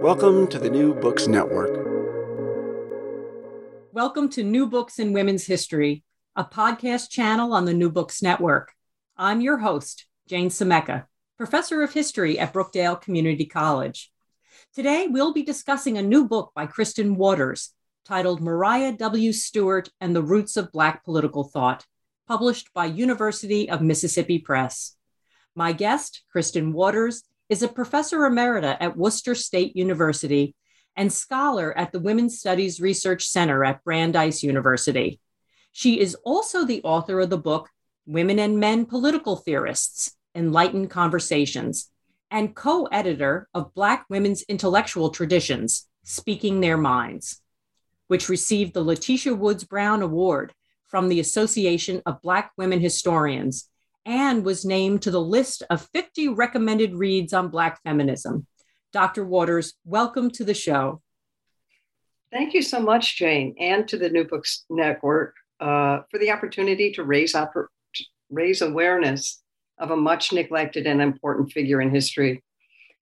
Welcome to the New Books Network. Welcome to New Books in Women's History, a podcast channel on the New Books Network. I'm your host, Jane Semeka, professor of history at Brookdale Community College. Today, we'll be discussing a new book by Kristin Waters titled Maria W. Stewart and the Roots of Black Political Thought, published by University of Mississippi Press. My guest, Kristin Waters, is a professor emerita at Worcester State University and scholar at the Women's Studies Research Center at Brandeis University. She is also the author of the book Women and Men Political Theorists Enlightened Conversations and co editor of Black Women's Intellectual Traditions Speaking Their Minds, which received the Letitia Woods Brown Award from the Association of Black Women Historians and was named to the list of 50 recommended reads on Black feminism. Dr. Waters, welcome to the show. Thank you so much, Jane, and to the New Books Network uh, for the opportunity to raise, raise awareness of a much neglected and important figure in history.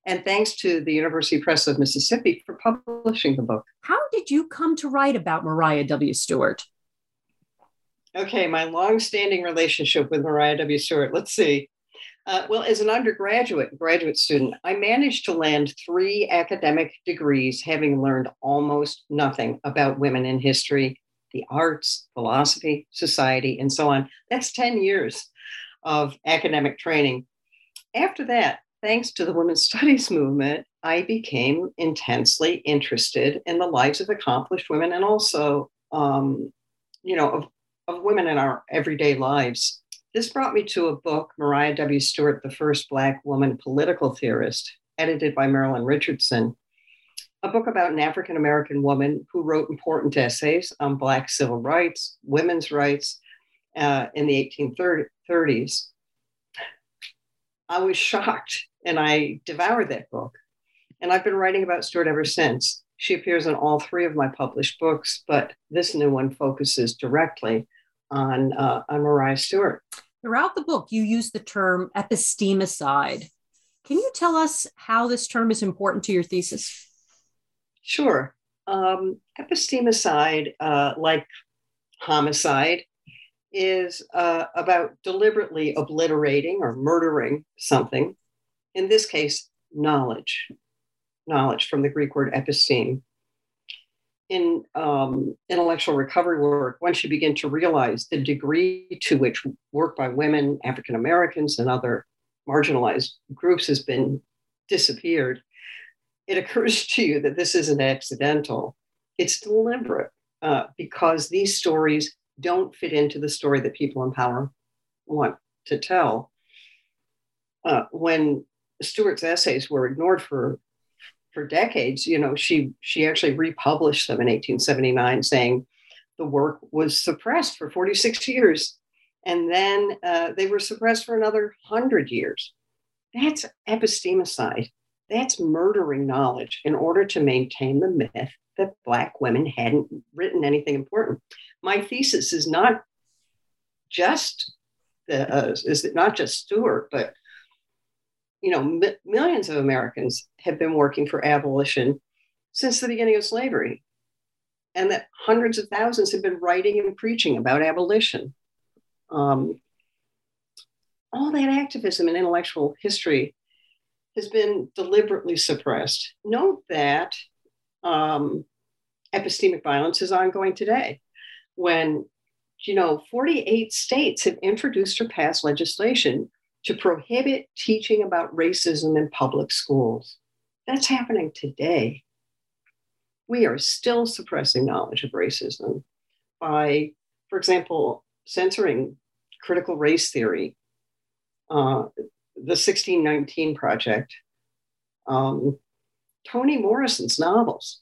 And thanks to the University Press of Mississippi for publishing the book. How did you come to write about Maria W. Stewart? Okay, my long-standing relationship with Maria W. Stewart. Let's see. Uh, well, as an undergraduate graduate student, I managed to land three academic degrees, having learned almost nothing about women in history, the arts, philosophy, society, and so on. That's 10 years of academic training. After that, thanks to the women's studies movement, I became intensely interested in the lives of accomplished women and also, um, you know, of of women in our everyday lives. This brought me to a book, Maria W. Stewart, the first Black woman political theorist, edited by Marilyn Richardson, a book about an African American woman who wrote important essays on Black civil rights, women's rights uh, in the 1830s. I was shocked and I devoured that book. And I've been writing about Stewart ever since. She appears in all three of my published books, but this new one focuses directly on, uh, on Maria Stewart. Throughout the book, you use the term epistemicide. Can you tell us how this term is important to your thesis? Sure. Um, epistemicide, uh, like homicide, is uh, about deliberately obliterating or murdering something. In this case, knowledge. Knowledge from the Greek word episteme in um, intellectual recovery work, once you begin to realize the degree to which work by women, African Americans, and other marginalized groups has been disappeared, it occurs to you that this isn't accidental. It's deliberate uh, because these stories don't fit into the story that people in power want to tell. Uh, when Stewart's essays were ignored for for decades. You know, she she actually republished them in 1879, saying the work was suppressed for 46 years, and then uh, they were suppressed for another hundred years. That's epistemicide. That's murdering knowledge in order to maintain the myth that Black women hadn't written anything important. My thesis is not just the, uh, is it not just Stewart, but you know, millions of Americans have been working for abolition since the beginning of slavery, and that hundreds of thousands have been writing and preaching about abolition. Um, all that activism and intellectual history has been deliberately suppressed. Note that um, epistemic violence is ongoing today when you know 48 states have introduced or passed legislation to prohibit teaching about racism in public schools. That's happening today. We are still suppressing knowledge of racism by for example censoring critical race theory. Uh, the 1619 project um, toni morrison's novels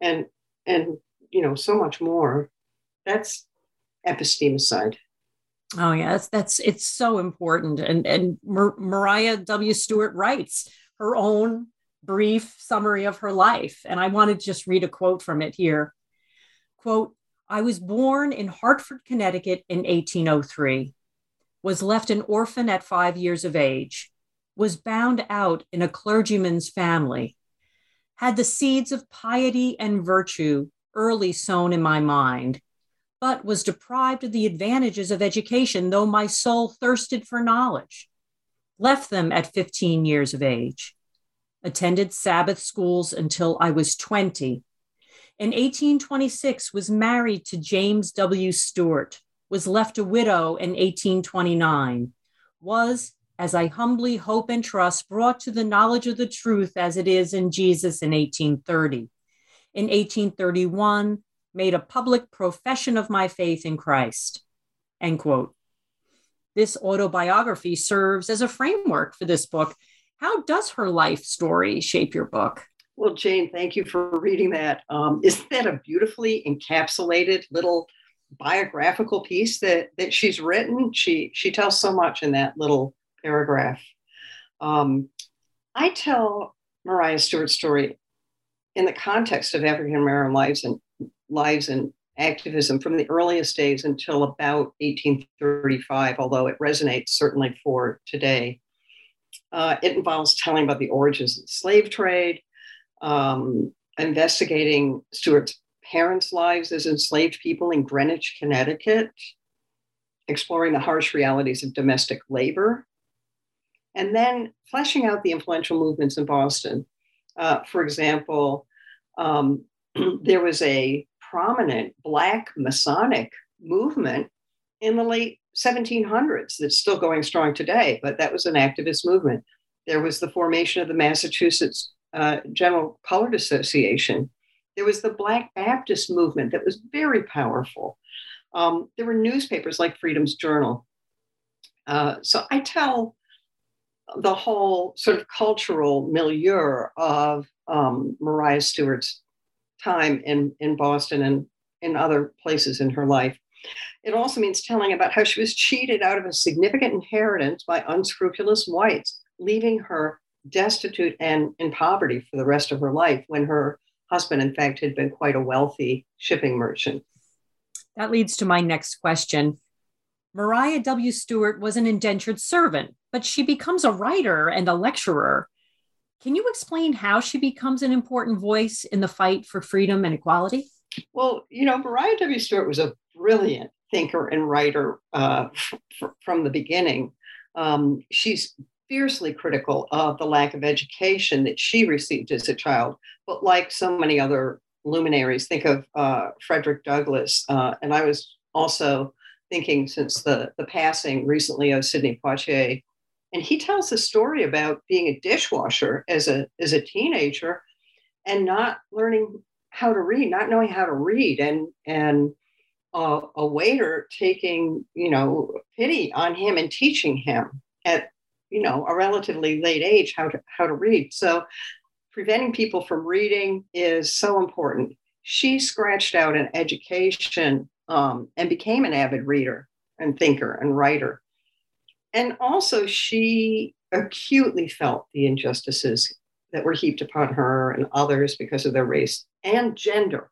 and and you know so much more. That's epistemicide oh yeah that's, that's it's so important. And and Mar- maria w. Stewart writes her own brief summary of her life. And i want to just read a quote from it here. Quote i was born in hartford connecticut in 1803 was left an orphan at five years of age was bound out in a clergyman's family had the seeds of piety and virtue early sown in my mind, but was deprived of the advantages of education, though my soul thirsted for knowledge. Left them at 15 years of age. Attended Sabbath schools until I was 20. In 1826, was married to James W. Stewart, was left a widow in 1829, was as I humbly hope and trust, brought to the knowledge of the truth as it is in Jesus in 1830. In 1831, made a public profession of my faith in Christ. End quote. This autobiography serves as a framework for this book. How does her life story shape your book? Well, Jane, thank you for reading that. Um, isn't that a beautifully encapsulated little biographical piece that that she's written? She she tells so much in that little paragraph. Um, I tell Maria Stewart's story in the context of African American lives and lives and activism from the earliest days until about 1835, although it resonates certainly for today. Uh, it involves telling about the origins of the slave trade, um, investigating Stewart's parents' lives as enslaved people in Greenwich, Connecticut, exploring the harsh realities of domestic labor, and then fleshing out the influential movements in Boston. Uh, for example, um, there was a prominent Black Masonic movement in the late 1700s that's still going strong today, but that was an activist movement. There was the formation of the Massachusetts uh, General Colored Association. There was the Black Baptist movement that was very powerful. Um, there were newspapers like Freedom's Journal. Uh, so I tell the whole sort of cultural milieu of um, Maria Stewart's time in, in Boston and in other places in her life. It also means telling about how she was cheated out of a significant inheritance by unscrupulous whites, leaving her destitute and in poverty for the rest of her life when her husband, in fact, had been quite a wealthy shipping merchant. That leads to my next question. Maria W. Stewart was an indentured servant, but she becomes a writer and a lecturer. Can you explain how she becomes an important voice in the fight for freedom and equality? Well, you know, Maria W. Stewart was a brilliant thinker and writer uh, f- from the beginning. Um, she's fiercely critical of the lack of education that she received as a child, but like so many other luminaries, think of uh, Frederick Douglass. Uh, and I was also thinking since the, the passing recently of Sidney Poitier. And he tells the story about being a dishwasher as a, as a teenager and not learning how to read, not knowing how to read, and, and a waiter taking, you know, pity on him and teaching him at, you know, a relatively late age how to, how to read. So preventing people from reading is so important. She scratched out an education um, and became an avid reader and thinker and writer. And also, she acutely felt the injustices that were heaped upon her and others because of their race and gender.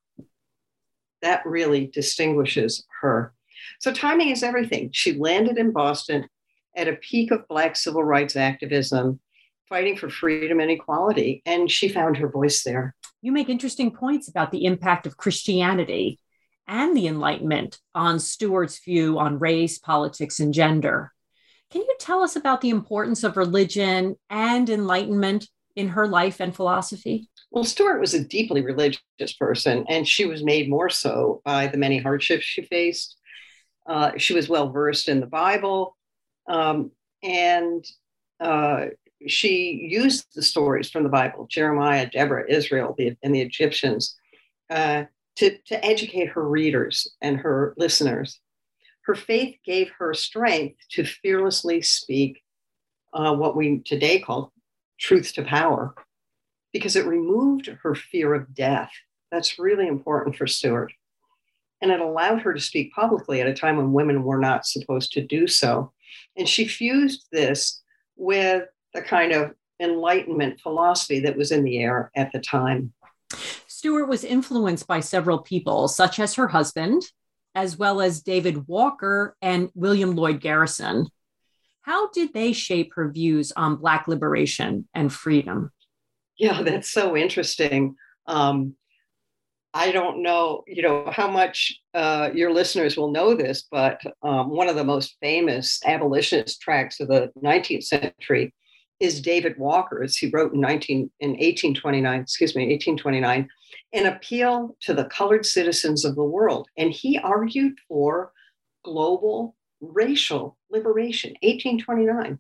That really distinguishes her. So, timing is everything. She landed in Boston at a peak of Black civil rights activism, fighting for freedom and equality, and she found her voice there. You make interesting points about the impact of Christianity and the Enlightenment on Stewart's view on race, politics, and gender. Can you tell us about the importance of religion and Enlightenment in her life and philosophy? Well, Stewart was a deeply religious person, and she was made more so by the many hardships she faced. Uh, she was well versed in the Bible, um, and uh, she used the stories from the Bible Jeremiah, Deborah, Israel, the, and the Egyptians uh, to, to educate her readers and her listeners. Her faith gave her strength to fearlessly speak uh, what we today call truth to power because it removed her fear of death. That's really important for Stewart. And it allowed her to speak publicly at a time when women were not supposed to do so. And she fused this with the kind of Enlightenment philosophy that was in the air at the time. Stewart was influenced by several people, such as her husband, as well as David Walker and William Lloyd Garrison. How did they shape her views on Black liberation and freedom? Yeah, that's so interesting. Um, I don't know, you know, how much uh, your listeners will know this, but um, one of the most famous abolitionist tracts of the 19th century is David Walker's. He wrote in 19 in 1829, excuse me, 1829, an appeal to the colored citizens of the world, and he argued for global racial liberation. 1829.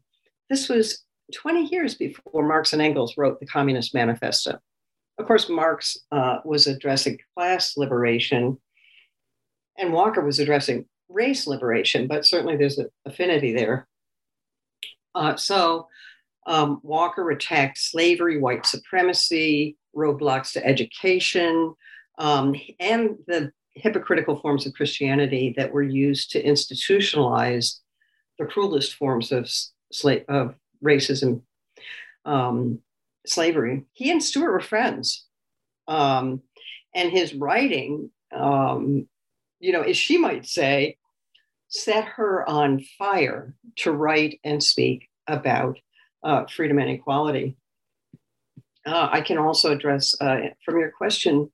This was 20 years before Marx and Engels wrote the Communist Manifesto. Of course, Marx uh, was addressing class liberation, and Walker was addressing race liberation, but certainly there's an affinity there. Uh, so um, Walker attacked slavery, white supremacy, roadblocks to education, um, and the hypocritical forms of Christianity that were used to institutionalize the cruelest forms of, sla- of racism um, slavery. He and Stewart were friends. Um, and his writing, um, you know, as she might say, set her on fire to write and speak about uh, freedom and equality. Uh, I can also address uh, from your question,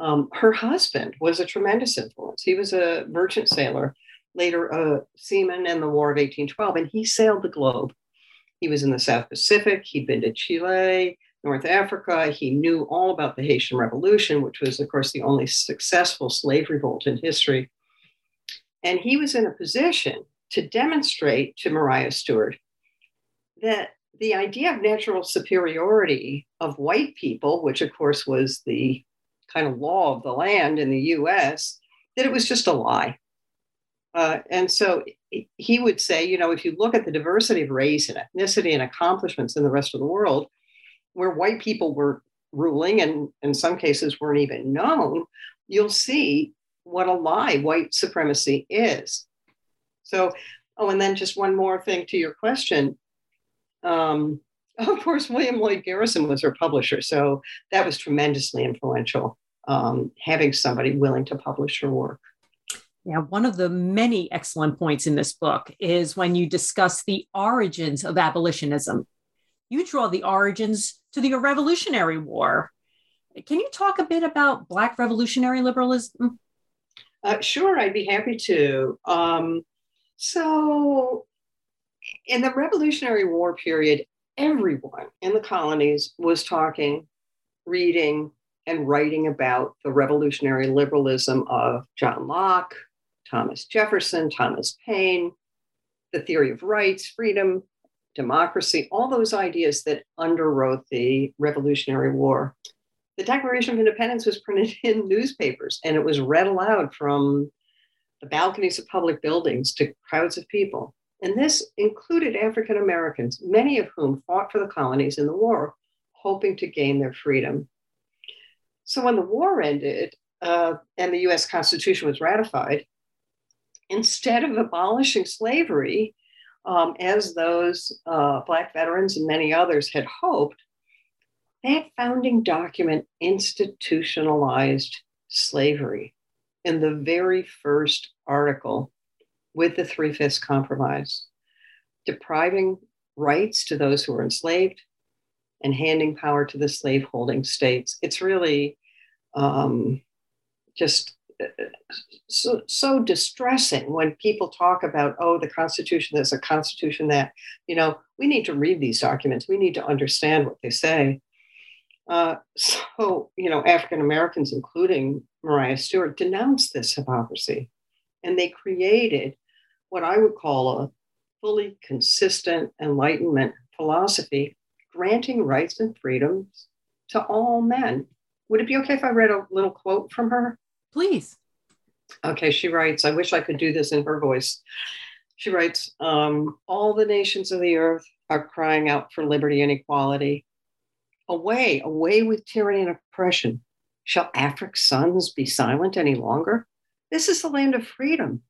um, her husband was a tremendous influence. He was a merchant sailor, later a seaman in the War of 1812, and he sailed the globe he was in the South Pacific. He'd been to Chile, North Africa. He knew all about the Haitian Revolution, which was, of course, the only successful slave revolt in history. And he was in a position to demonstrate to Maria Stewart that the idea of natural superiority of white people, which of course was the kind of law of the land in the US, that it was just a lie. Uh, and so he would say, you know, if you look at the diversity of race and ethnicity and accomplishments in the rest of the world, where white people were ruling and in some cases weren't even known, you'll see what a lie white supremacy is. So, oh, and then just one more thing to your question. Um, of course, William Lloyd Garrison was her publisher, so that was tremendously influential, um, having somebody willing to publish her work. Yeah, one of the many excellent points in this book is when you discuss the origins of abolitionism. You draw the origins to the Revolutionary War. Can you talk a bit about Black revolutionary liberalism? Uh, sure, I'd be happy to. Um, so, in the Revolutionary War period, everyone in the colonies was talking, reading, and writing about the revolutionary liberalism of John Locke, Thomas Jefferson, Thomas Paine, the theory of rights, freedom, democracy, all those ideas that underwrote the Revolutionary War. The Declaration of Independence was printed in newspapers and it was read aloud from the balconies of public buildings to crowds of people. And this included African Americans, many of whom fought for the colonies in the war, hoping to gain their freedom. So when the war ended uh, and the US Constitution was ratified, instead of abolishing slavery, um, as those uh, Black veterans and many others had hoped, that founding document institutionalized slavery in the very first article with the Three Fifths Compromise, depriving rights to those who were enslaved and handing power to the slaveholding states. It's really um, just so, so distressing when people talk about, oh, the Constitution this, a Constitution that. You know, we need to read these documents. We need to understand what they say. Uh, so, you know, African Americans, including Maria Stewart, denounced this hypocrisy and they created what I would call a fully consistent Enlightenment philosophy, granting rights and freedoms to all men. Would it be okay if I read a little quote from her? Please. Okay, she writes, I wish I could do this in her voice. She writes, um, All the nations of the earth are crying out for liberty and equality. Away, away with tyranny and oppression. Shall Afric's sons be silent any longer? This is the land of freedom.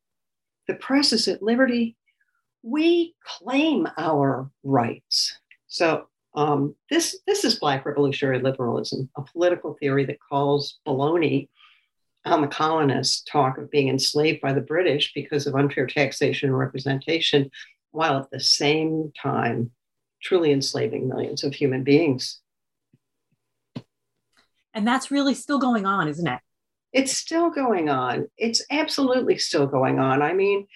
The press is at liberty. We claim our rights. So um, this, this is Black revolutionary liberalism, a political theory that calls baloney on the colonists talk of being enslaved by the British because of unfair taxation and representation, while at the same time truly enslaving millions of human beings. And that's really still going on, isn't it? It's still going on. It's absolutely still going on. I mean,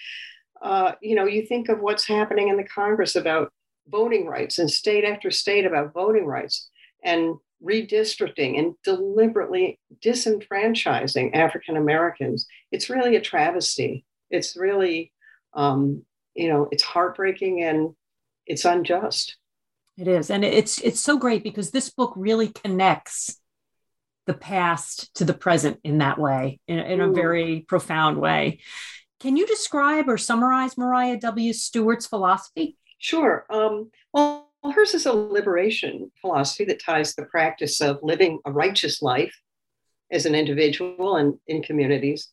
uh, you know, you think of what's happening in the Congress about voting rights and state after state about voting rights and redistricting and deliberately disenfranchising African Americans. It's really a travesty. It's really, um, you know, it's heartbreaking and it's unjust. It is, and it's it's so great because this book really connects the past to the present in that way, in, in a very profound way. Can you describe or summarize Maria W. Stewart's philosophy? Sure. Um, well, hers is a liberation philosophy that ties the practice of living a righteous life as an individual and in communities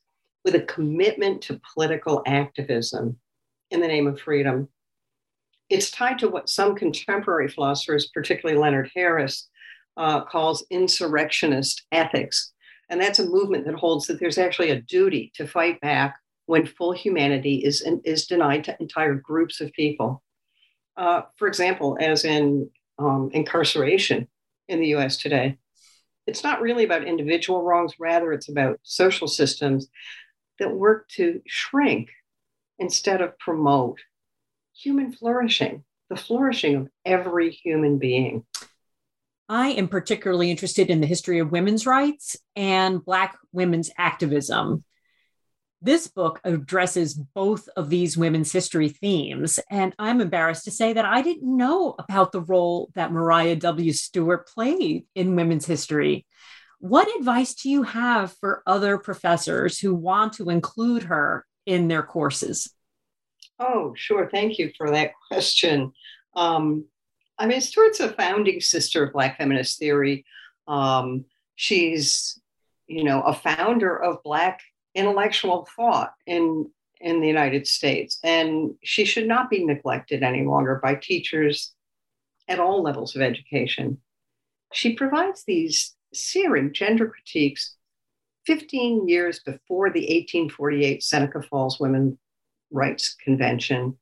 with a commitment to political activism in the name of freedom. It's tied to what some contemporary philosophers, particularly Leonard Harris, uh, calls insurrectionist ethics. And that's a movement that holds that there's actually a duty to fight back when full humanity is, is denied to entire groups of people. Uh, for example, as in um, incarceration in the US today, it's not really about individual wrongs, rather, it's about social systems that work to shrink instead of promote human flourishing, the flourishing of every human being. I am particularly interested in the history of women's rights and Black women's activism. This book addresses both of these women's history themes, and I'm embarrassed to say that I didn't know about the role that Maria W. Stewart played in women's history. What advice do you have for other professors who want to include her in their courses? Oh, sure. Thank you for that question. Um, I mean, Stewart's a founding sister of Black feminist theory. Um, she's, you know, a founder of Black intellectual thought in in the United States, and she should not be neglected any longer by teachers at all levels of education. She provides these searing gender critiques 15 years before the 1848 Seneca Falls Women's Rights Convention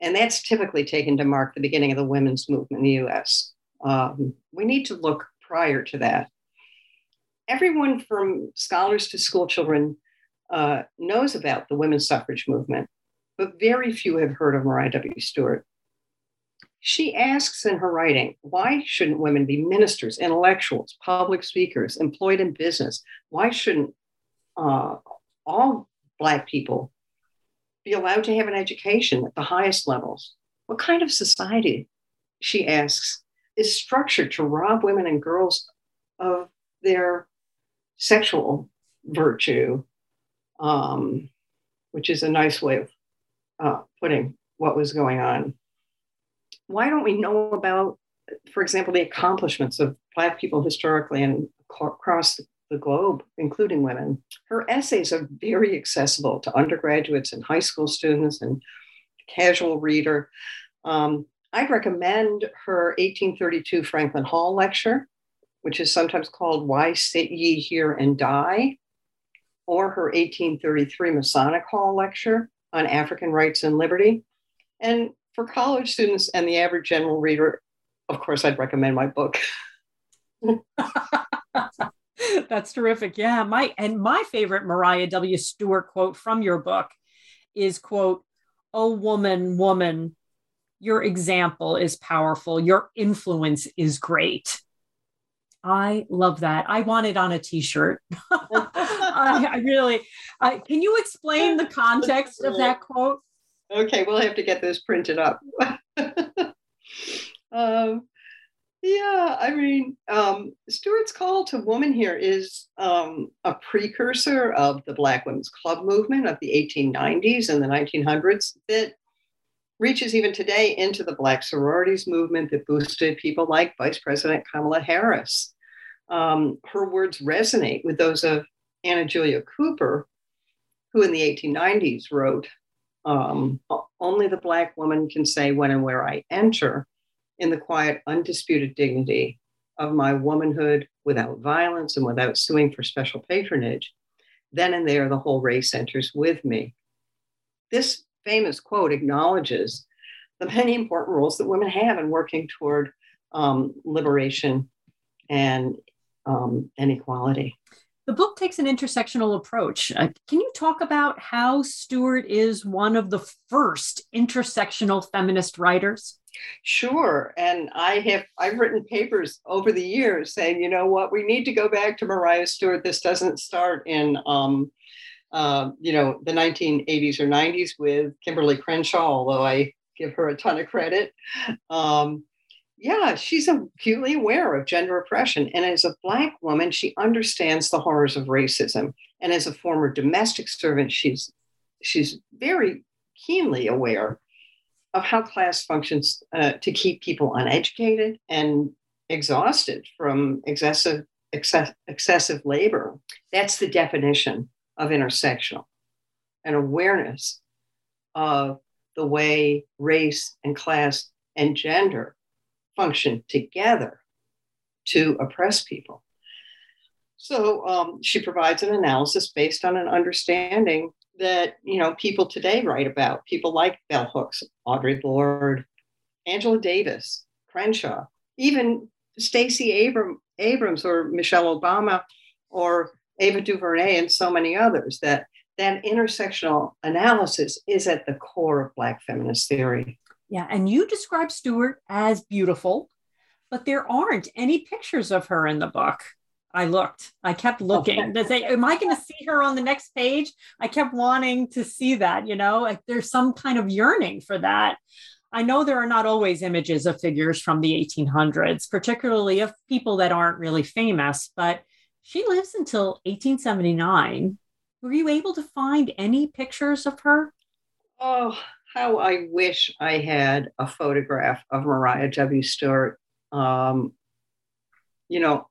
and that's typically taken to mark the beginning of the women's movement in the US. Um, we need to look prior to that. Everyone from scholars to school children uh, knows about the women's suffrage movement, but very few have heard of Maria W. Stewart. She asks in her writing, why shouldn't women be ministers, intellectuals, public speakers, employed in business? Why shouldn't uh, all Black people be allowed to have an education at the highest levels? What kind of society, she asks, is structured to rob women and girls of their sexual virtue, um, which is a nice way of uh, putting what was going on. Why don't we know about, for example, the accomplishments of Black people historically and across the the globe, including women. Her essays are very accessible to undergraduates and high school students and casual reader. Um, I'd recommend her 1832 Franklin Hall lecture, which is sometimes called Why Sit Ye Here and Die, or her 1833 Masonic Hall lecture on African rights and liberty. And for college students and the average general reader, of course, I'd recommend my book. That's terrific. Yeah, my and my favorite Maria W. Stewart quote from your book is quote, "Oh woman, woman, your example is powerful. Your influence is great." I love that. I want it on a T-shirt. I, I, really. Uh, can you explain the context of that quote? Okay, we'll have to get those printed up. um, yeah, I mean, um, Stewart's call to woman here is um, a precursor of the Black Women's Club movement of the 1890s and the 1900s that reaches even today into the Black sororities movement that boosted people like Vice President Kamala Harris. Um, her words resonate with those of Anna Julia Cooper, who in the 1890s wrote, um, Only the Black woman can say when and where I enter in the quiet, undisputed dignity of my womanhood without violence and without suing for special patronage. Then and there, the whole race enters with me. This famous quote acknowledges the many important roles that women have in working toward um, liberation and, um, equality. The book takes an intersectional approach. Uh, can you talk about how Stewart is one of the first intersectional feminist writers? Sure. And I have I've written papers over the years saying, you know what, we need to go back to Maria Stewart. This doesn't start in um, uh, you know, the 1980s or 90s with Kimberlé Crenshaw, although I give her a ton of credit. Um, yeah, she's acutely aware of gender oppression. And as a Black woman, she understands the horrors of racism. And as a former domestic servant, she's, she's very keenly aware of how class functions uh, to keep people uneducated and exhausted from excessive, excess, excessive labor. That's the definition of intersectional, an awareness of the way race and class and gender function together to oppress people. So um, she provides an analysis based on an understanding that you know people today write about. People like Bell Hooks, Audre Lorde, Angela Davis, Crenshaw, even Stacey Abram, Abrams or Michelle Obama or Ava DuVernay and so many others. That that intersectional analysis is at the core of Black feminist theory. Yeah, and you describe Stewart as beautiful, but there aren't any pictures of her in the book. I looked. I kept looking okay. to say, "Am I going to see her on the next page?" I kept wanting to see that. You know, like there's some kind of yearning for that. I know there are not always images of figures from the 1800s, particularly of people that aren't really famous, but she lives until 1879. Were you able to find any pictures of her? Oh, how I wish I had a photograph of Maria W. Stewart. Um, you know,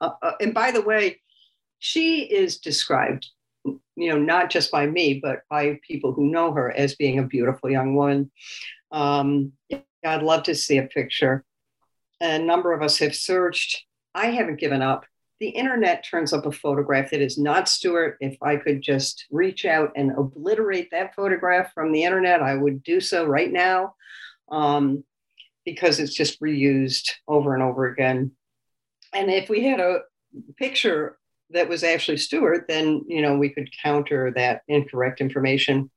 uh, uh, and by the way, she is described, you know, not just by me, but by people who know her as being a beautiful young woman. Um, I'd love to see a picture. A number of us have searched. I haven't given up the internet turns up a photograph that is not Stewart. If I could just reach out and obliterate that photograph from the internet, I would do so right now um, because it's just reused over and over again. And if we had a picture that was actually Stewart, then you know we could counter that incorrect information.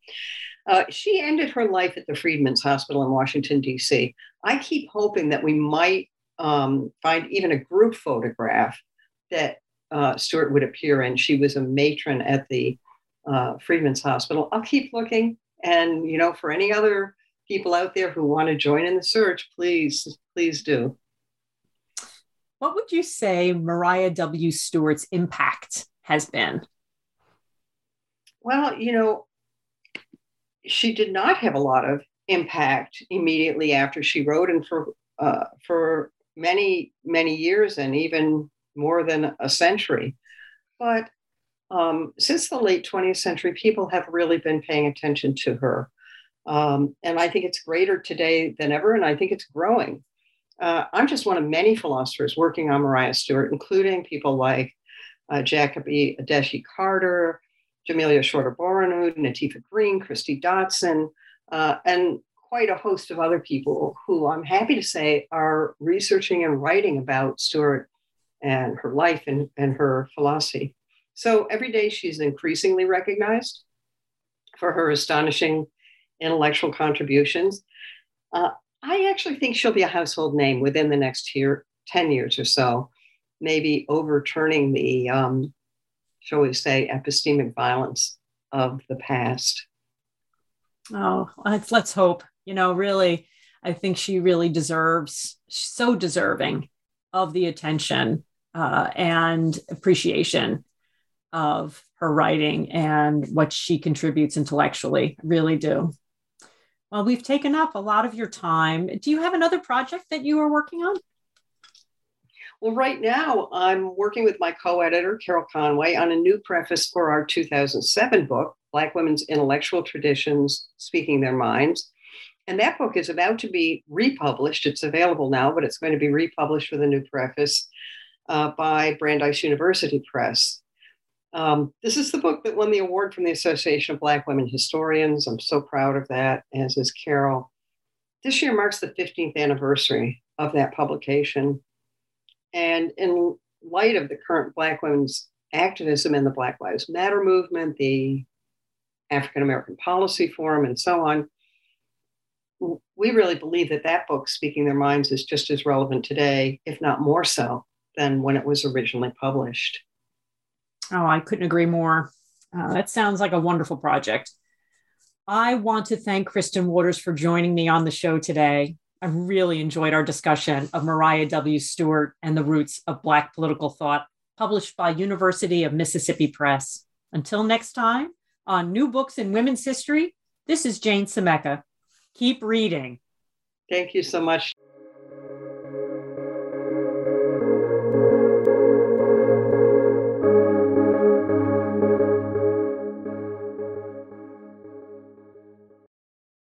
Uh, she ended her life at the Freedmen's Hospital in Washington D.C. I keep hoping that we might um, find even a group photograph that uh, Stewart would appear in. She was a matron at the uh, Freedmen's Hospital. I'll keep looking. And, you know, for any other people out there who want to join in the search, please, please do. What would you say Maria W. Stewart's impact has been? Well, you know, she did not have a lot of impact immediately after she wrote, and for uh, for many many years, and even more than a century. But um, since the late 20th century, people have really been paying attention to her. Um, and I think it's greater today than ever, and I think it's growing. Uh, I'm just one of many philosophers working on Maria Stewart, including people like uh, Jacoby Adeshei Carter, Jameliah Shorter Bourhanou, Nateefa Green, Kristie Dotson, uh, and quite a host of other people who I'm happy to say are researching and writing about Stewart and her life and, and her philosophy. So every day she's increasingly recognized for her astonishing intellectual contributions. Uh, I actually think she'll be a household name within the next year, 10 years or so. maybe overturning the, um, shall we say, epistemic violence of the past. Oh, let's let's hope. You know, really, I think she really deserves, so deserving of the attention uh, and appreciation of her writing and what she contributes intellectually. I really do. Well, we've taken up a lot of your time. Do you have another project that you are working on? Well, right now, I'm working with my co editor, Carol Conaway, on a new preface for our 2007 book, Black Women's Intellectual Traditions Speaking Their Minds. And that book is about to be republished. It's available now, but it's going to be republished with a new preface uh, by Brandeis University Press. Um, this is the book that won the award from the Association of Black Women Historians. I'm so proud of that, as is Carol. This year marks the 15th anniversary of that publication. And in light of the current Black women's activism in the Black Lives Matter movement, the African American Policy Forum, and so on, we really believe that that book, Speaking Their Minds, is just as relevant today, if not more so, than when it was originally published. Oh, I couldn't agree more. Uh, that sounds like a wonderful project. I want to thank Kristin Waters for joining me on the show today. I really enjoyed our discussion of Maria W. Stewart and the roots of Black political thought, published by University of Mississippi Press. Until next time, on New Books in Women's History, this is Jane Semeka. Keep reading. Thank you so much.